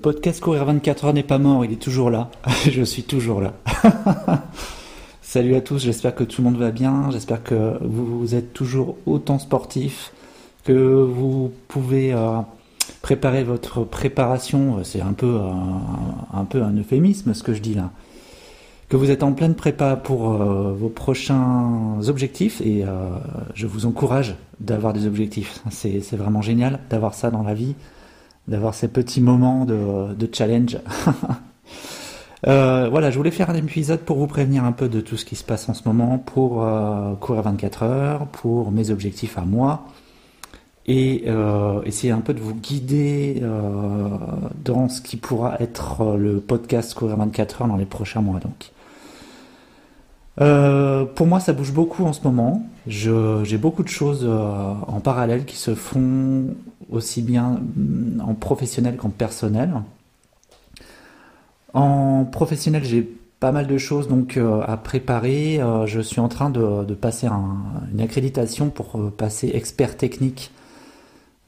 podcast Courir 24 heures n'est pas mort, il est toujours là. je suis toujours là. Salut à tous, j'espère que tout le monde va bien, j'espère que vous êtes toujours autant sportif, que vous pouvez euh, préparer votre préparation, c'est un peu, euh, un peu un euphémisme ce que je dis là, que vous êtes en pleine prépa pour euh, vos prochains objectifs et je vous encourage d'avoir des objectifs. C'est vraiment génial d'avoir ça dans la vie d'avoir ces petits moments de, challenge. Euh, voilà, je voulais faire un épisode pour vous prévenir un peu de tout ce qui se passe en ce moment pour euh, courir 24 heures, pour mes objectifs à moi, et euh, essayer un peu de vous guider dans ce qui pourra être le podcast courir 24 heures dans les prochains mois. Donc, pour moi, ça bouge beaucoup en ce moment. J'ai beaucoup de choses en parallèle qui se font aussi bien mm, en professionnel qu'en personnel. En professionnel, j'ai pas mal de choses donc euh, à préparer. Euh, je suis en train de, passer une accréditation pour euh, passer expert technique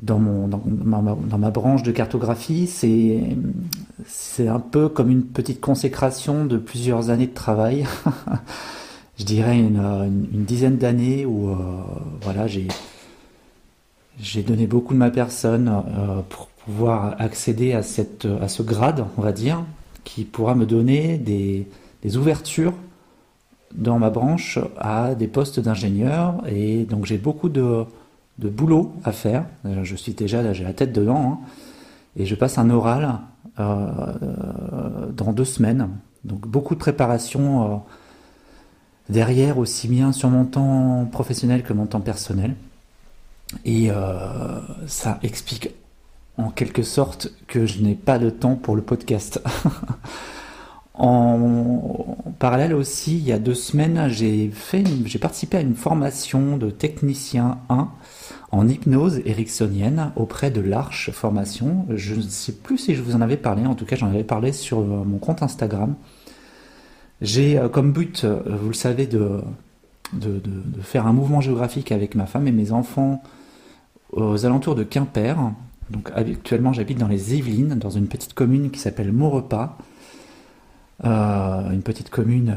dans, ma, branche de cartographie. C'est un peu comme une petite consécration de plusieurs années de travail. je dirais une, une dizaine d'années où voilà, j'ai, donné beaucoup de ma personne euh, pour pouvoir accéder à, cette, à ce grade, on va dire, qui pourra me donner des, ouvertures dans ma branche à des postes d'ingénieur. Et donc j'ai beaucoup de, boulot à faire. Je suis déjà là, j'ai la tête dedans. Hein. et je passe un oral euh, dans deux semaines. Donc beaucoup de préparation euh, derrière, aussi bien sur mon temps professionnel que mon temps personnel. Et euh, ça explique en quelque sorte que je n'ai pas de temps pour le podcast. en parallèle aussi, il y a deux semaines, j'ai fait, j'ai participé à une formation de technicien 1 en hypnose ericksonienne auprès de l'Arche Formation. Je ne sais plus si je vous en avais parlé, en tout cas j'en avais parlé sur mon compte Instagram. J'ai euh, comme but, euh, vous le savez, de, faire un mouvement géographique avec ma femme et mes enfants aux alentours de Quimper. Donc actuellement j'habite dans les Yvelines, dans une petite commune qui s'appelle Maurepas. Euh, une petite commune,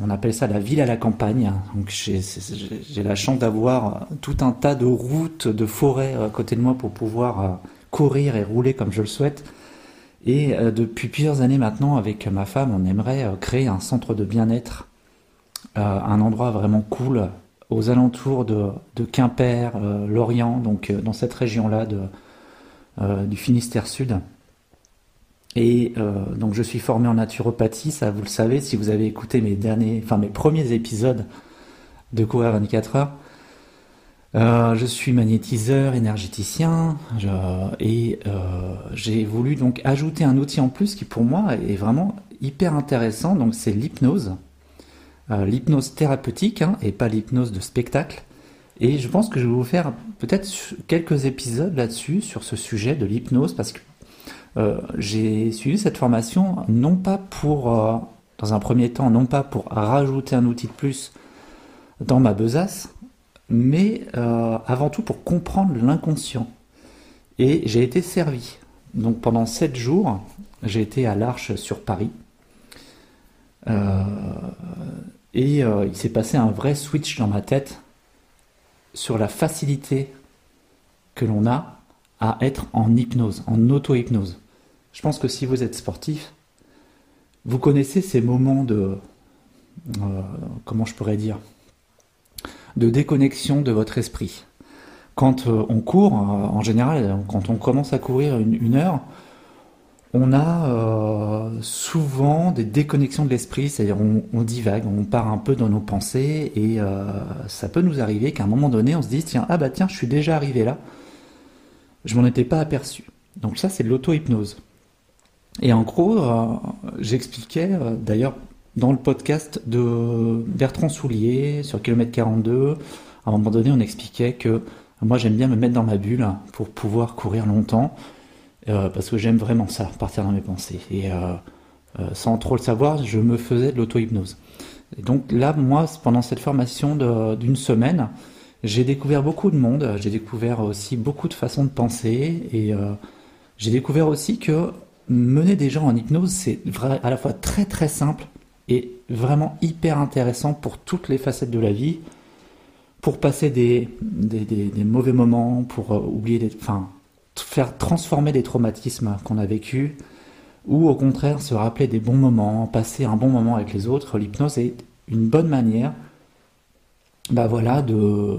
on appelle ça la ville à la campagne. Donc j'ai la chance d'avoir tout un tas de routes, de forêts à côté de moi pour pouvoir courir et rouler comme je le souhaite. Et depuis plusieurs années maintenant, avec ma femme, on aimerait créer un centre de bien-être, un endroit vraiment cool aux alentours de, Quimper, euh, Lorient, donc euh, dans cette région-là euh, du Finistère Sud. Et donc je suis formé en naturopathie, ça vous le savez si vous avez écouté mes derniers, enfin mes premiers épisodes de Courir 24 heures. Je suis magnétiseur, énergéticien, et j'ai voulu donc ajouter un outil en plus qui pour moi est vraiment hyper intéressant. Donc c'est l'hypnose. Euh, l'hypnose thérapeutique hein, et pas l'hypnose de spectacle. Et je pense que je vais vous faire peut-être quelques épisodes là-dessus, sur ce sujet de l'hypnose, parce que euh, j'ai suivi cette formation non pas pour, euh, dans un premier temps, non pas pour rajouter un outil de plus dans ma besace, mais avant tout pour comprendre l'inconscient. Et j'ai été servi. Donc pendant sept jours, j'ai été à l'Arche sur Paris. Et euh, il s'est passé un vrai switch dans ma tête sur la facilité que l'on a à être en hypnose, en auto-hypnose. Je pense que si vous êtes sportif, vous connaissez ces moments de, euh, comment je pourrais dire, de déconnexion de votre esprit. Quand euh, on court, en général, quand on commence à courir une heure, on a euh, souvent des déconnexions de l'esprit, c'est-à-dire on, divague, on part un peu dans nos pensées et euh, ça peut nous arriver qu'à un moment donné on se dise tiens ah bah tiens je suis déjà arrivé là, je m'en étais pas aperçu. Donc ça c'est de l'auto-hypnose. Et en gros euh, j'expliquais d'ailleurs dans le podcast de Bertrand Soulier sur kilomètre 42, à un moment donné on expliquait que moi j'aime bien me mettre dans ma bulle pour pouvoir courir longtemps. Euh, parce que j'aime vraiment ça, partir dans mes pensées. Et euh, euh, sans trop le savoir, je me faisais de l'auto-hypnose. Et donc là, moi, pendant cette formation d'une semaine, j'ai découvert beaucoup de monde, j'ai découvert aussi beaucoup de façons de penser, et j'ai découvert aussi que mener des gens en hypnose, c'est à la fois très très simple et vraiment hyper intéressant pour toutes les facettes de la vie, pour passer des, des, mauvais moments, pour euh, oublier des, enfin, faire transformer des traumatismes qu'on a vécus, ou au contraire se rappeler des bons moments, passer un bon moment avec les autres. L'hypnose est une bonne manière, bah voilà, de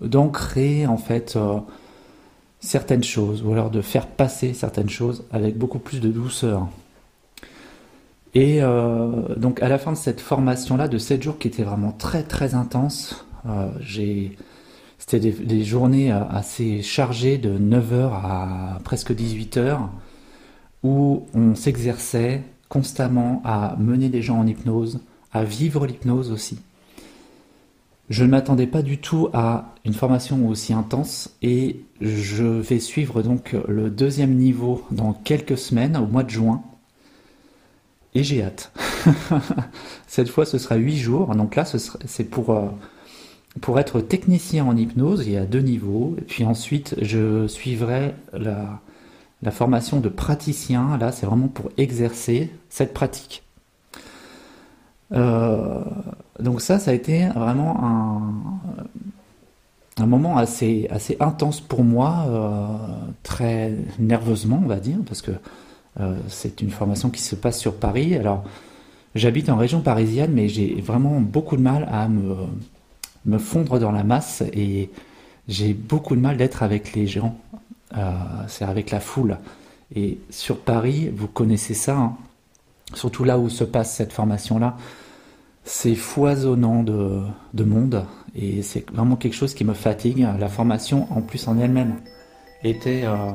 d'ancrer en fait euh, certaines choses, ou alors de faire passer certaines choses avec beaucoup plus de douceur. Et euh, donc à la fin de cette formation-là de 7 jours qui était vraiment très très intense, euh, c'était des, journées assez chargées de 9h à presque 18h où on s'exerçait constamment à mener des gens en hypnose, à vivre l'hypnose aussi. Je ne m'attendais pas du tout à une formation aussi intense et je vais suivre donc le deuxième niveau dans quelques semaines, au mois de juin. Et j'ai hâte. Cette fois, ce sera huit jours. Donc là, c'est pour, euh, pour être technicien en hypnose. Il y a deux niveaux. Et puis ensuite, je suivrai la, la formation de praticien. Là, c'est vraiment pour exercer cette pratique. Euh, donc ça, ça a été vraiment un, un moment assez, assez intense pour moi, euh, très nerveusement, on va dire, parce que c'est une formation qui se passe sur Paris. Alors, j'habite en région parisienne, mais j'ai vraiment beaucoup de mal à me, me fondre dans la masse et j'ai beaucoup de mal d'être avec les gens, c'est avec la foule. Et sur Paris, vous connaissez ça, hein, surtout là où se passe cette formation-là, c'est foisonnant de, monde et c'est vraiment quelque chose qui me fatigue. La formation, en plus en elle-même, était euh, euh,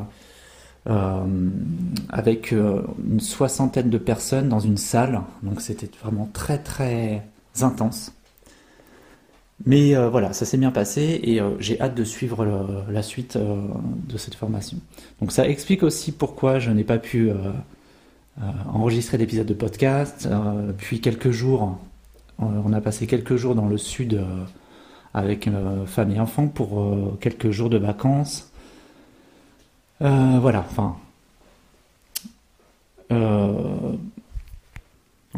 avec euh, une soixantaine de personnes dans une salle, donc c'était vraiment très très intense. Mais voilà, ça s'est bien passé et j'ai hâte de suivre la suite de cette formation. Donc ça explique aussi pourquoi je n'ai pas pu enregistrer d'épisodes de podcast, puis quelques jours on a passé quelques jours dans le sud euh, avec euh, femme et enfants pour euh, quelques jours de vacances. Voilà, enfin.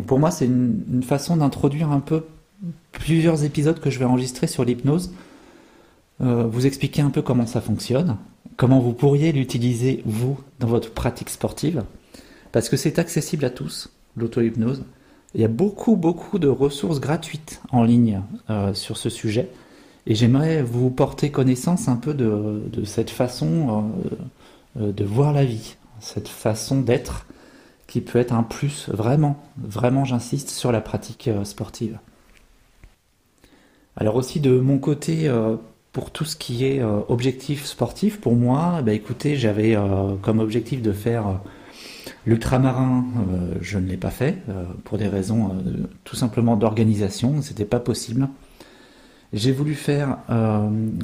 pour moi, c'est une, façon d'introduire un peu plusieurs épisodes que je vais enregistrer sur l'hypnose. vous expliquer un peu comment ça fonctionne, comment vous pourriez l'utiliser vous dans votre pratique sportive, parce que c'est accessible à tous, l'auto-hypnose. Il y a beaucoup, beaucoup de ressources gratuites en ligne euh, sur ce sujet. Et j'aimerais vous porter connaissance un peu de, cette façon euh, euh, de voir la vie, cette façon d'être qui peut être un plus, vraiment, vraiment j'insiste sur la pratique sportive. Alors aussi de mon côté, pour tout ce qui est objectif sportif, pour moi, bah écoutez, j'avais comme objectif de faire L'ultramarin, euh, je ne l'ai pas fait euh, pour des raisons euh, tout simplement d'organisation, c'était pas possible. J'ai voulu faire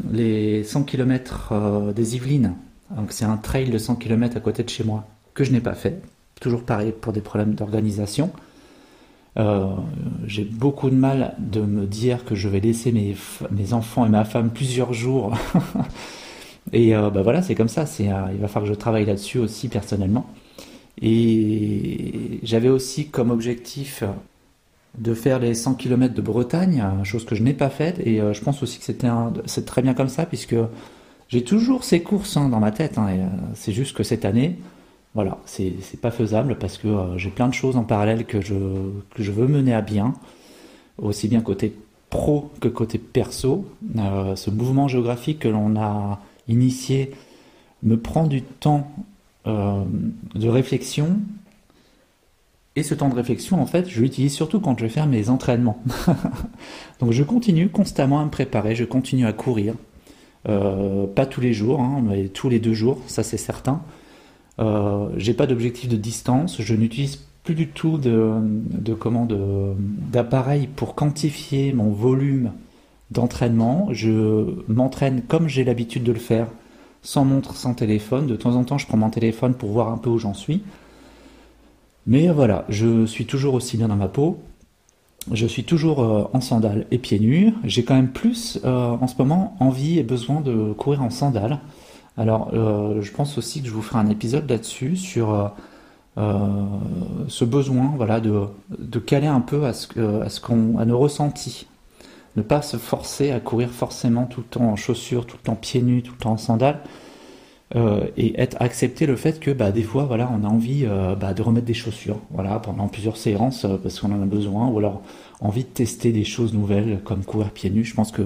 les 100 km des Yvelines, donc c'est un trail de 100 km à côté de chez moi que je n'ai pas fait, toujours pareil pour des problèmes d'organisation. j'ai beaucoup de mal de me dire que je vais laisser mes, enfants et ma femme plusieurs jours. et bah voilà, c'est comme ça. C'est, il va falloir que je travaille là-dessus aussi personnellement. Et j'avais aussi comme objectif de faire les 100 km de Bretagne, chose que je n'ai pas faite. Et euh, je pense aussi que c'était c'est très bien comme ça, puisque j'ai toujours ces courses hein, dans ma tête. Hein, euh, c'est juste que cette année, voilà, c'est pas faisable parce que euh, j'ai plein de choses en parallèle que je, que je veux mener à bien, aussi bien côté pro que côté perso. ce mouvement géographique que l'on a initié me prend du temps euh, de réflexion. Et ce temps de réflexion, en fait, je l'utilise surtout quand je vais faire mes entraînements. Donc je continue constamment à me préparer, je continue à courir. Euh, pas tous les jours, hein, mais tous les deux jours, ça c'est certain. Euh, j'ai pas d'objectif de distance, je n'utilise plus du tout de, de d'appareil pour quantifier mon volume d'entraînement. Je m'entraîne comme j'ai l'habitude de le faire sans montre, sans téléphone. De temps en temps, je prends mon téléphone pour voir un peu où j'en suis. Mais voilà, je suis toujours aussi bien dans ma peau. Je suis toujours euh, en sandales et pieds nus. J'ai quand même plus euh, en ce moment envie et besoin de courir en sandales. Alors, euh, je pense aussi que je vous ferai un épisode là-dessus sur ce besoin voilà, de, caler un peu à, ce, à nos ressentis. Ne pas se forcer à courir forcément tout le temps en chaussures, tout le temps pieds nus, tout le temps en sandales. Et être accepter le fait que bah, des fois voilà on a envie bah, de remettre des chaussures voilà pendant plusieurs séances parce qu'on en a besoin ou alors envie de tester des choses nouvelles comme courir pieds nus je pense que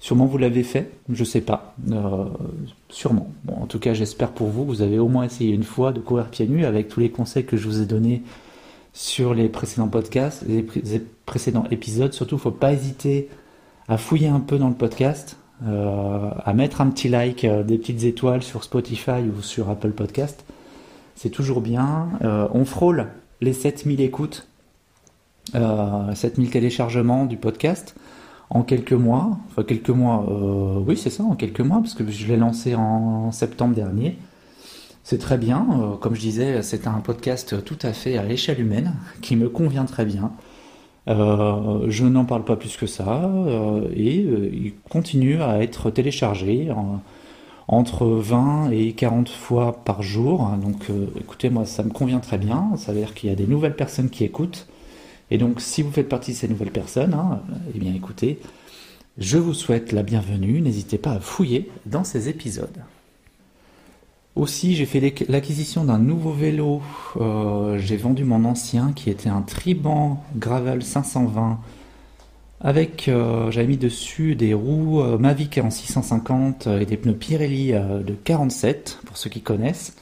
Sûrement vous l'avez fait, je sais pas. Euh, sûrement. En tout cas, j'espère pour vous, vous avez au moins essayé une fois de courir pieds nus avec tous les conseils que je vous ai donnés sur les précédents podcasts, les, précédents épisodes. Surtout, faut pas hésiter à fouiller un peu dans le podcast, euh, à mettre un petit like, euh, des petites étoiles sur Spotify ou sur Apple Podcast. C'est toujours bien. on frôle les 7000 écoutes, 7000 téléchargements du podcast en quelques mois, enfin quelques mois, euh, oui c'est ça, en quelques mois, parce que je l'ai lancé en septembre dernier. C'est très bien, euh, comme je disais, c'est un podcast tout à fait à l'échelle humaine, qui me convient très bien. Euh, je n'en parle pas plus que ça, et il continue à être téléchargé entre 20 et 40 fois par jour. Donc écoutez, moi ça me convient très bien, ça veut dire qu'il y a des nouvelles personnes qui écoutent. Et donc, si vous faites partie de ces nouvelles personnes, hein, eh bien écoutez, je vous souhaite la bienvenue. N'hésitez pas à fouiller dans ces épisodes. Aussi, j'ai fait l'acquisition d'un nouveau vélo. Euh, j'ai vendu mon ancien qui était un Triban Gravel 520 avec, euh, j'avais mis dessus des roues euh, Mavic en 650 et des pneus Pirelli de 47 pour ceux qui connaissent.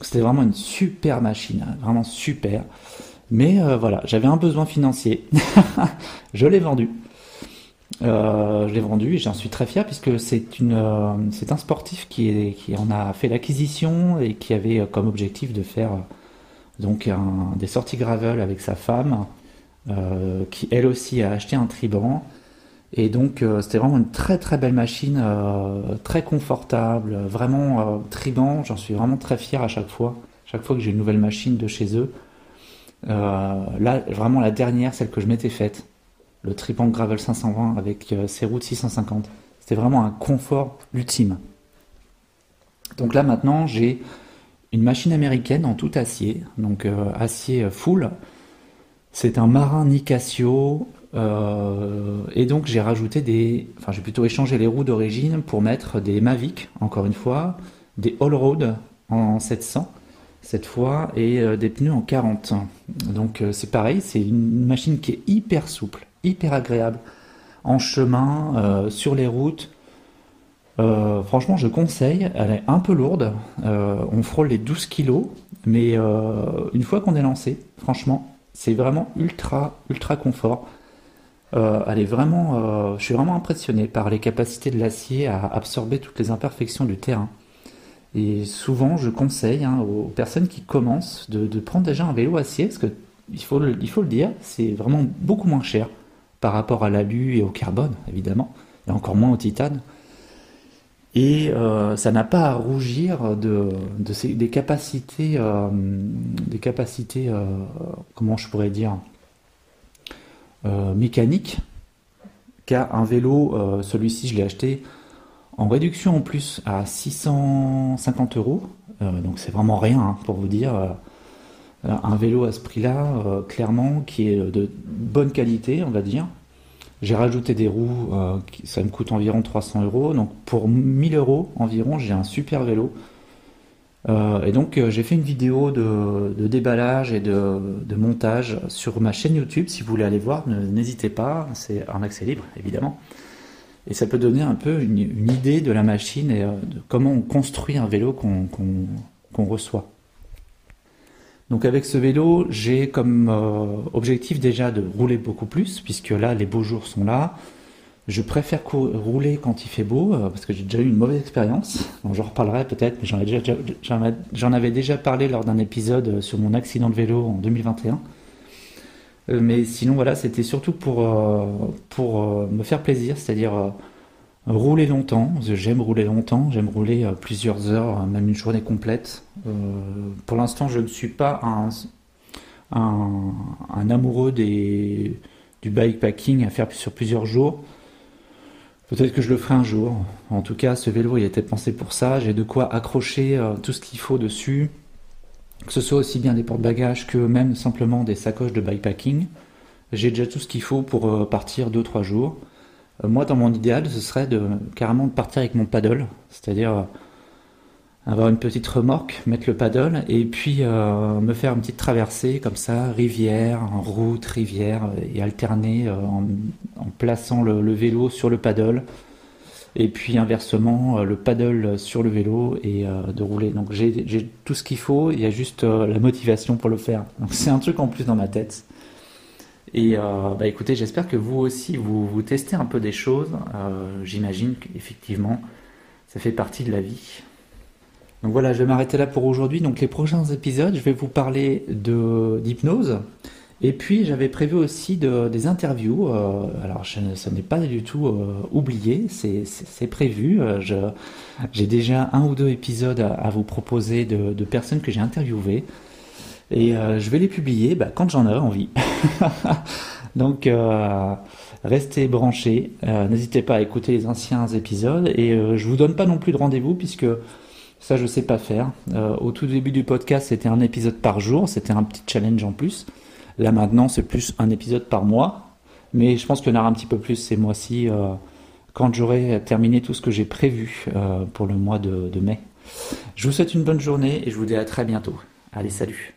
C'était vraiment une super machine, hein, vraiment super. Mais voilà, j'avais un besoin financier. je l'ai vendu. Euh, je l'ai vendu et j'en suis très fier puisque c'est une euh, c'est un sportif qui, est, qui en a fait l'acquisition et qui avait comme objectif de faire donc des sorties gravel avec sa femme qui elle aussi a acheté un triban. Et donc c'était vraiment une très très belle machine très confortable vraiment triban j'en suis vraiment très fier à chaque fois chaque fois que j'ai une nouvelle machine de chez eux. Euh, là, vraiment la dernière, celle que je m'étais faite, le Tripan Gravel 520 avec euh, ses routes 650. C'était vraiment un confort ultime. Donc là maintenant, j'ai une machine américaine en tout acier, donc euh, acier full. C'est un marin Nicasio. et donc j'ai rajouté des. Enfin, j'ai plutôt échangé les roues d'origine pour mettre des Mavic, encore une fois, des All Road en 700 cette fois et euh, des pneus en 40. Donc euh, c'est pareil, c'est une machine qui est hyper souple, hyper agréable en chemin, euh, sur les routes. franchement, je conseille. Elle est un peu lourde. on frôle les 12 kilos, mais une fois qu'on est lancé, franchement, c'est vraiment ultra, ultra confort. elle est vraiment, je suis vraiment impressionné par les capacités de l'acier à absorber toutes les imperfections du terrain. Et souvent, je conseille hein, aux personnes qui commencent de, prendre déjà un vélo acier, parce que il faut le, il faut le dire, c'est vraiment beaucoup moins cher par rapport à l'alu et au carbone, évidemment, et encore moins au titane. Et euh, ça n'a pas à rougir de, des capacités, euh, des capacités, euh, comment je pourrais dire, mécaniques qu'a un vélo. Celui-ci, je l'ai acheté en réduction en plus à 650 euros, donc c'est vraiment rien hein, pour vous dire. Euh, un vélo à ce prix-là, euh, clairement, qui est de bonne qualité, on va dire. J'ai rajouté des roues, ça me coûte environ 300 euros. Donc pour 1000 euros environ, j'ai un super vélo. et donc j'ai fait une vidéo de, déballage et de, montage sur ma chaîne YouTube. Si vous voulez aller voir, n'hésitez pas, c'est un accès libre évidemment. Et ça peut donner un peu une, idée de la machine et euh, de comment on construit un vélo qu'on reçoit. Donc avec ce vélo, j'ai comme euh, objectif déjà de rouler beaucoup plus, puisque là, les beaux jours sont là. Je préfère rouler quand il fait beau, euh, parce que j'ai déjà eu une mauvaise expérience. Bon, j'en reparlerai peut-être, mais j'en avais déjà parlé lors d'un épisode sur mon accident de vélo en 2021. Euh, mais sinon, voilà, c'était surtout pour, euh, euh, me faire plaisir, c'est-à-dire rouler longtemps. J'aime rouler longtemps, j'aime rouler plusieurs heures, même une journée complète. pour l'instant, je ne suis pas un, amoureux des, du bikepacking à faire sur plusieurs jours. Peut-être que je le ferai un jour. En tout cas, ce vélo, il était pensé pour ça. J'ai de quoi accrocher tout ce qu'il faut dessus. que ce soit aussi bien des porte-bagages que même simplement des sacoches de bikepacking. J'ai déjà tout ce qu'il faut pour euh, partir 2-3 jours. Euh, moi, dans mon idéal, ce serait de carrément de partir avec mon paddle, c'est-à-dire euh, avoir une petite remorque, mettre le paddle et puis me faire une petite traversée comme ça, rivière, route, rivière, et alterner en, plaçant le, vélo sur le paddle et puis inversement le paddle sur le vélo et de rouler. Donc j'ai tout ce qu'il faut, il y a juste la motivation pour le faire. Donc c'est un truc en plus dans ma tête. Et euh, bah écoutez, j'espère que vous aussi, vous, vous testez un peu des choses. Euh, j'imagine qu'effectivement, ça fait partie de la vie. Donc voilà, je vais m'arrêter là pour aujourd'hui. Donc les prochains épisodes, je vais vous parler d'hypnose. Et puis j'avais prévu aussi de, des interviews. Euh, alors je, n'est pas du tout oublié, c'est prévu. J'ai déjà un ou deux épisodes à, vous proposer de personnes que j'ai interviewées. Et euh, je vais les publier bah, quand j'en ai envie. Donc euh, restez branchés, euh, n'hésitez pas à écouter les anciens épisodes et je vous donne pas non plus de rendez-vous puisque ça je sais pas faire. au tout début du podcast c'était un épisode par jour, c'était un petit challenge en plus. Là maintenant c'est plus un épisode par mois, mais je pense qu'il y en aura un petit peu plus ces mois-ci quand j'aurai terminé tout ce que j'ai prévu pour le mois de mai. Je vous souhaite une bonne journée et je vous dis à très bientôt. Allez, salut